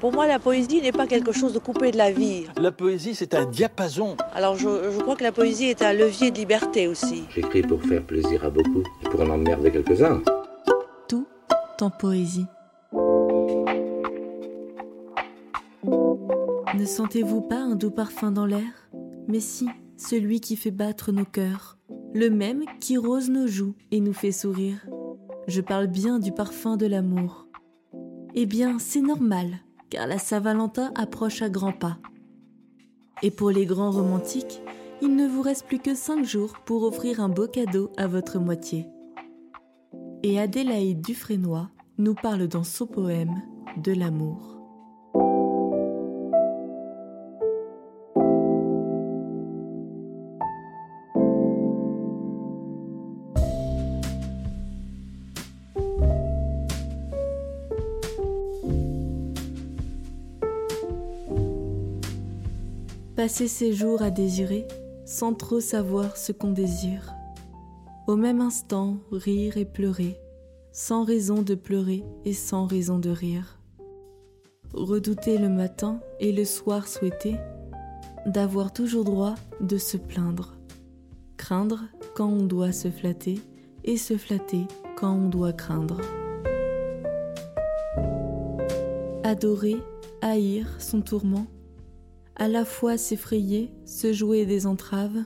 Pour moi, la poésie n'est pas quelque chose de coupé de la vie. La poésie, c'est un diapason. Alors, je, je crois que la poésie est un levier de liberté aussi. J'écris pour faire plaisir à beaucoup et pour en emmerder quelques-uns. Tout en poésie. Ne sentez-vous pas un doux parfum dans l'air? Mais si, celui qui fait battre nos cœurs, le même qui rose nos joues et nous fait sourire. Je parle bien du parfum de l'amour. Eh bien, c'est normal, car la Saint-Valentin approche à grands pas. Et pour les grands romantiques, il ne vous reste plus que cinq jours pour offrir un beau cadeau à votre moitié. Et Adélaïde Dufresnoy nous parle dans son poème de l'amour. Passer ses jours à désirer sans trop savoir ce qu'on désire. Au même instant, rire et pleurer, sans raison de pleurer et sans raison de rire. Redouter le matin et le soir souhaiter d'avoir toujours droit de se plaindre. Craindre quand on doit se flatter et se flatter quand on doit craindre. Adorer, haïr son tourment à la fois s'effrayer, se jouer des entraves,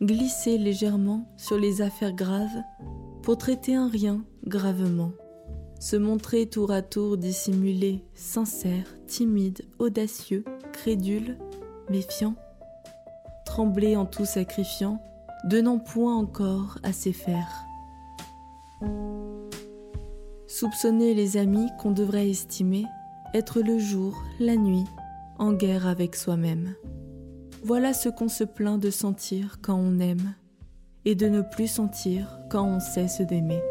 glisser légèrement sur les affaires graves pour traiter un rien gravement, se montrer tour à tour dissimulé, sincère, timide, audacieux, crédule, méfiant, trembler en tout sacrifiant, donnant point encore à ses fers. Soupçonner les amis qu'on devrait estimer, être le jour, la nuit, en guerre avec soi-même. Voilà ce qu'on se plaint de sentir quand on aime et de ne plus sentir quand on cesse d'aimer.